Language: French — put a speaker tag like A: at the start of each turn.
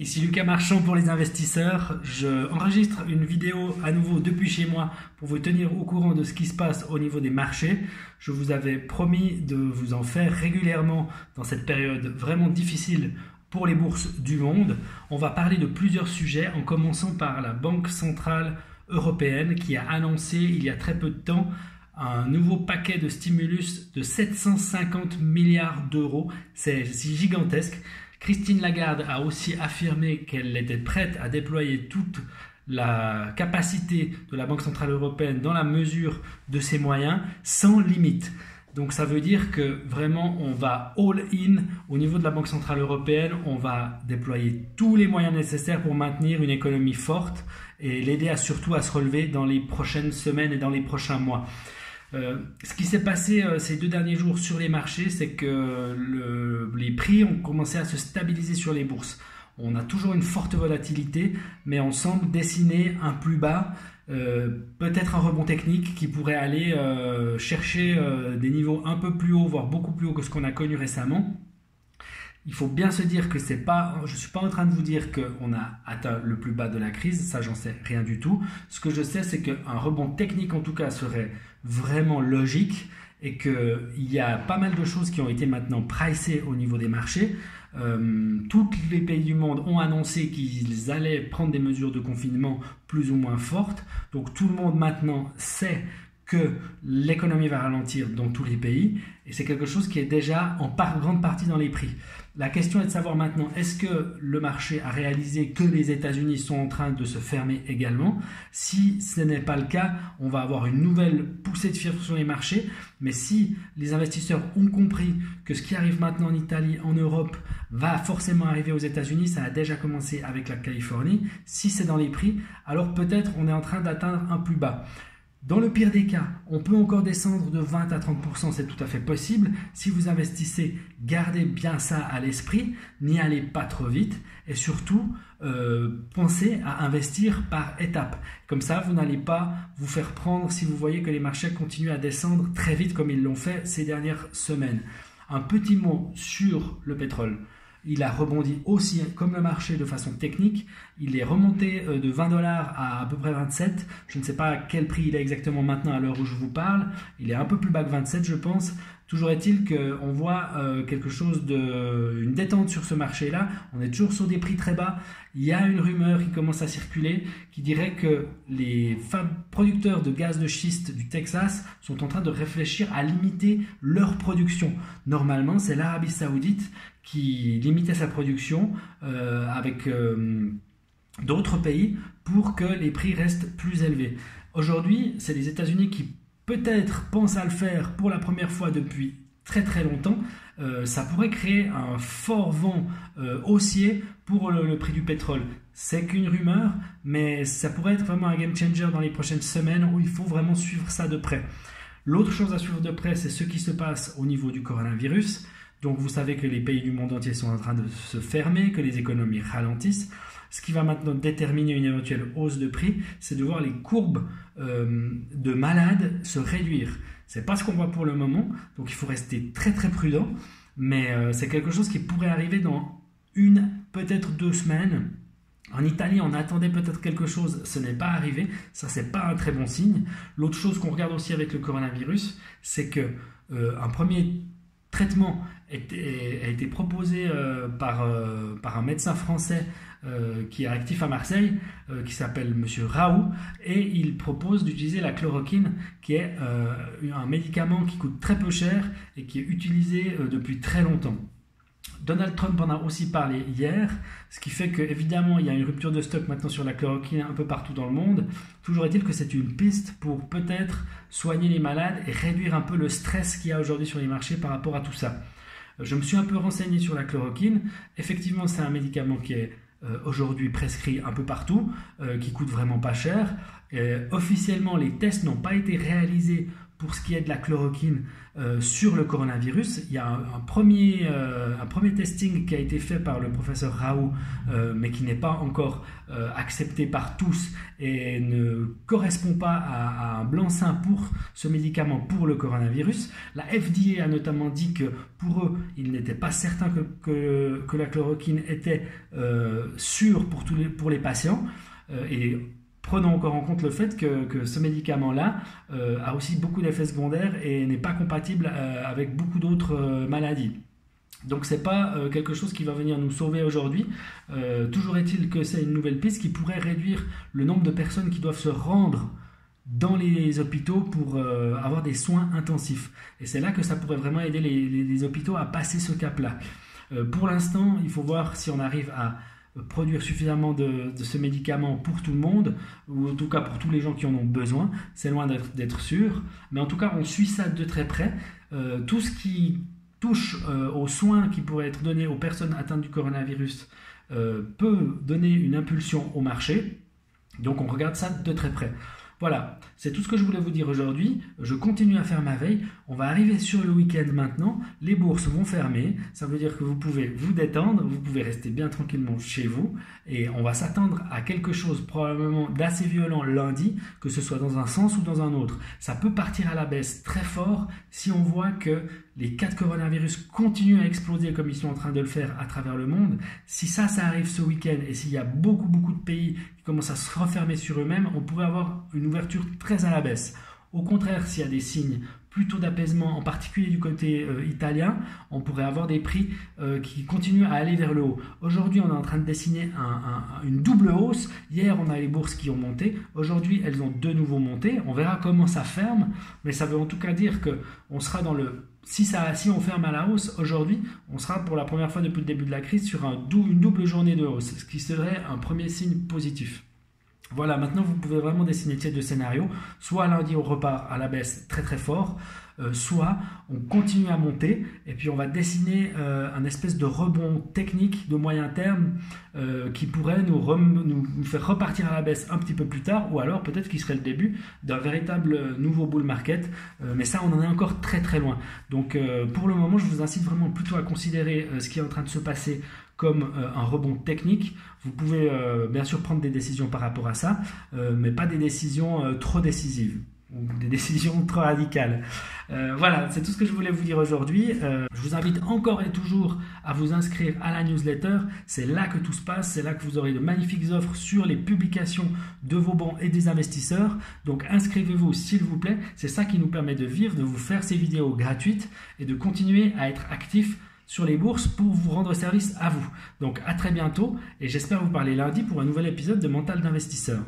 A: Ici Lucas Marchand pour les investisseurs. Je enregistre une vidéo à nouveau depuis chez moi pour vous tenir au courant de ce qui se passe au niveau des marchés. Je vous avais promis de vous en faire régulièrement dans cette période vraiment difficile pour les bourses du monde. On va parler de plusieurs sujets en commençant par la Banque centrale européenne qui a annoncé il y a très peu de temps un nouveau paquet de stimulus de 750 milliards d'euros. C'est gigantesque. Christine Lagarde a aussi affirmé qu'elle était prête à déployer toute la capacité de la Banque Centrale Européenne dans la mesure de ses moyens sans limite. Donc ça veut dire que vraiment on va all-in au niveau de la Banque Centrale Européenne, on va déployer tous les moyens nécessaires pour maintenir une économie forte et l'aider surtout à se relever dans les prochaines semaines et dans les prochains mois. Euh, ce qui s'est passé euh, ces deux derniers jours sur les marchés, c'est que les prix ont commencé à se stabiliser sur les bourses. On a toujours une forte volatilité, mais on semble dessiner un plus bas, euh, peut-être un rebond technique qui pourrait aller chercher des niveaux un peu plus hauts, voire beaucoup plus hauts que ce qu'on a connu récemment. Il faut bien se dire que c'est pas, je suis pas en train de vous dire qu'on a atteint le plus bas de la crise, ça j'en sais rien du tout. Ce que je sais, c'est qu'un rebond technique en tout cas serait vraiment logique et qu'il y a pas mal de choses qui ont été maintenant pricées au niveau des marchés. Euh, tous les pays du monde ont annoncé qu'ils allaient prendre des mesures de confinement plus ou moins fortes. Donc tout le monde maintenant sait que l'économie va ralentir dans tous les pays et c'est quelque chose qui est déjà en grande partie dans les prix. La question est de savoir maintenant, est-ce que le marché a réalisé que les États-Unis sont en train de se fermer également? Si ce n'est pas le cas, on va avoir une nouvelle poussée de fièvre sur les marchés. Mais si les investisseurs ont compris que ce qui arrive maintenant en Italie, en Europe, va forcément arriver aux États-Unis, ça a déjà commencé avec la Californie, si c'est dans les prix, alors peut-être on est en train d'atteindre un plus bas. Dans le pire des cas, on peut encore descendre de 20 à 30%, c'est tout à fait possible. Si vous investissez, gardez bien ça à l'esprit, n'y allez pas trop vite et surtout euh, pensez à investir par étapes. Comme ça, vous n'allez pas vous faire prendre si vous voyez que les marchés continuent à descendre très vite comme ils l'ont fait ces dernières semaines. Un petit mot sur le pétrole. Il a rebondi aussi comme le marché de façon technique. Il est remonté euh, de 20 dollars à à peu près 27. Je ne sais pas à quel prix il est exactement maintenant à l'heure où je vous parle. Il est un peu plus bas que 27 je pense. Toujours est-il qu'on voit euh, quelque chose de une détente sur ce marché-là. On est toujours sur des prix très bas. Il y a une rumeur qui commence à circuler qui dirait que les producteurs de gaz de schiste du Texas sont en train de réfléchir à limiter leur production. Normalement, c'est l'Arabie Saoudite qui limitait sa production euh, avec euh, d'autres pays pour que les prix restent plus élevés. Aujourd'hui, c'est les États-Unis qui peut-être pense à le faire pour la première fois depuis très très longtemps, euh, ça pourrait créer un fort vent euh, haussier pour le, prix du pétrole. C'est qu'une rumeur, mais ça pourrait être vraiment un game changer dans les prochaines semaines où il faut vraiment suivre ça de près. L'autre chose à suivre de près, c'est ce qui se passe au niveau du coronavirus. Donc vous savez que les pays du monde entier sont en train de se fermer, que les économies ralentissent. Ce qui va maintenant déterminer une éventuelle hausse de prix, c'est de voir les courbes euh, de malades se réduire. C'est pas ce qu'on voit pour le moment, donc il faut rester très très prudent. Mais euh, c'est quelque chose qui pourrait arriver dans une, peut-être deux semaines. En Italie, on attendait peut-être quelque chose, ce n'est pas arrivé. Ça, c'est pas un très bon signe. L'autre chose qu'on regarde aussi avec le coronavirus, c'est que euh, un premier traitement a été proposé euh, par, euh, par un médecin français euh, qui est actif à Marseille, qui s'appelle Monsieur Raoult, et il propose d'utiliser la chloroquine, qui est un médicament qui coûte très peu cher et qui est utilisé depuis très longtemps. Donald Trump en a aussi parlé hier, ce qui fait qu'évidemment il y a une rupture de stock maintenant sur la chloroquine un peu partout dans le monde. Toujours est-il que c'est une piste pour peut-être soigner les malades et réduire un peu le stress qu'il y a aujourd'hui sur les marchés par rapport à tout ça. Je me suis un peu renseigné sur la chloroquine. Effectivement, c'est un médicament qui est euh, aujourd'hui prescrit un peu partout, euh, qui coûte vraiment pas cher. officiellement, les tests n'ont pas été réalisés pour ce qui est de la chloroquine euh, sur le coronavirus. Il y a un, premier, euh, un premier testing qui a été fait par le professeur Raoult, euh, mais qui n'est pas encore accepté par tous et ne correspond pas à, un blanc-seing pour ce médicament pour le coronavirus. La FDA a notamment dit que pour eux, il n'était pas certain que, que, la chloroquine était sûre pour, tous les, pour les patients. et prenons encore en compte le fait que, ce médicament-là euh, a aussi beaucoup d'effets secondaires et n'est pas compatible euh, avec beaucoup d'autres euh, maladies. Donc c'est pas quelque chose qui va venir nous sauver aujourd'hui. toujours est-il que c'est une nouvelle piste qui pourrait réduire le nombre de personnes qui doivent se rendre dans les hôpitaux pour avoir des soins intensifs. Et c'est là que ça pourrait vraiment aider les hôpitaux à passer ce cap-là. pour l'instant, il faut voir si on arrive à produire suffisamment de, ce médicament pour tout le monde, ou en tout cas pour tous les gens qui en ont besoin. C'est loin d'être sûr. Mais en tout cas, on suit ça de très près. Euh, tout ce qui touche euh, aux soins qui pourraient être donnés aux personnes atteintes du coronavirus euh, peut donner une impulsion au marché. Donc on regarde ça de très près. Voilà, c'est tout ce que je voulais vous dire aujourd'hui. Je continue à faire ma veille. On va arriver sur le week-end maintenant. Les bourses vont fermer. Ça veut dire que vous pouvez vous détendre, vous pouvez rester bien tranquillement chez vous. Et on va s'attendre à quelque chose probablement d'assez violent lundi, que ce soit dans un sens ou dans un autre. Ça peut partir à la baisse très fort si on voit que les cas de coronavirus continuent à exploser comme ils sont en train de le faire à travers le monde. Si ça, ça arrive ce week-end et s'il y a beaucoup, beaucoup de pays qui commencent à se refermer sur eux-mêmes, on pourrait avoir une ouverture très à la baisse. Au contraire, s'il y a des signes plutôt d'apaisement, en particulier du côté euh, italien, on pourrait avoir des prix euh, qui continuent à aller vers le haut. Aujourd'hui, on est en train de dessiner une double hausse. Hier, on a les bourses qui ont monté. Aujourd'hui, elles ont de nouveau monté. On verra comment ça ferme, mais ça veut en tout cas dire que on sera dans le si, ça, si on ferme à la hausse aujourd'hui, on sera pour la première fois depuis le début de la crise sur un une double journée de hausse, ce qui serait un premier signe positif. Voilà, maintenant vous pouvez vraiment dessiner ces deux scénarios. Soit lundi on repart à la baisse très très fort, euh, soit on continue à monter et puis on va dessiner euh, un espèce de rebond technique de moyen terme euh, qui pourrait nous, nous, faire repartir à la baisse un petit peu plus tard ou alors peut-être qu'il serait le début d'un véritable nouveau bull market. mais ça on en est encore très très loin. Donc pour le moment je vous incite vraiment plutôt à considérer ce qui est en train de se passer comme un rebond technique. Vous pouvez bien sûr prendre des décisions par rapport à ça, mais pas des décisions trop décisives des décisions trop radicales. voilà, c'est tout ce que je voulais vous dire aujourd'hui. je vous invite encore et toujours à vous inscrire à la newsletter. C'est là que tout se passe, c'est là que vous aurez de magnifiques offres sur les publications de vos bons et des investisseurs. Donc inscrivez-vous s'il vous plaît. C'est ça qui nous permet de vivre, de vous faire ces vidéos gratuites et de continuer à être actifs sur les bourses pour vous rendre service à vous. Donc à très bientôt et j'espère vous parler lundi pour un nouvel épisode de Mental d'investisseur.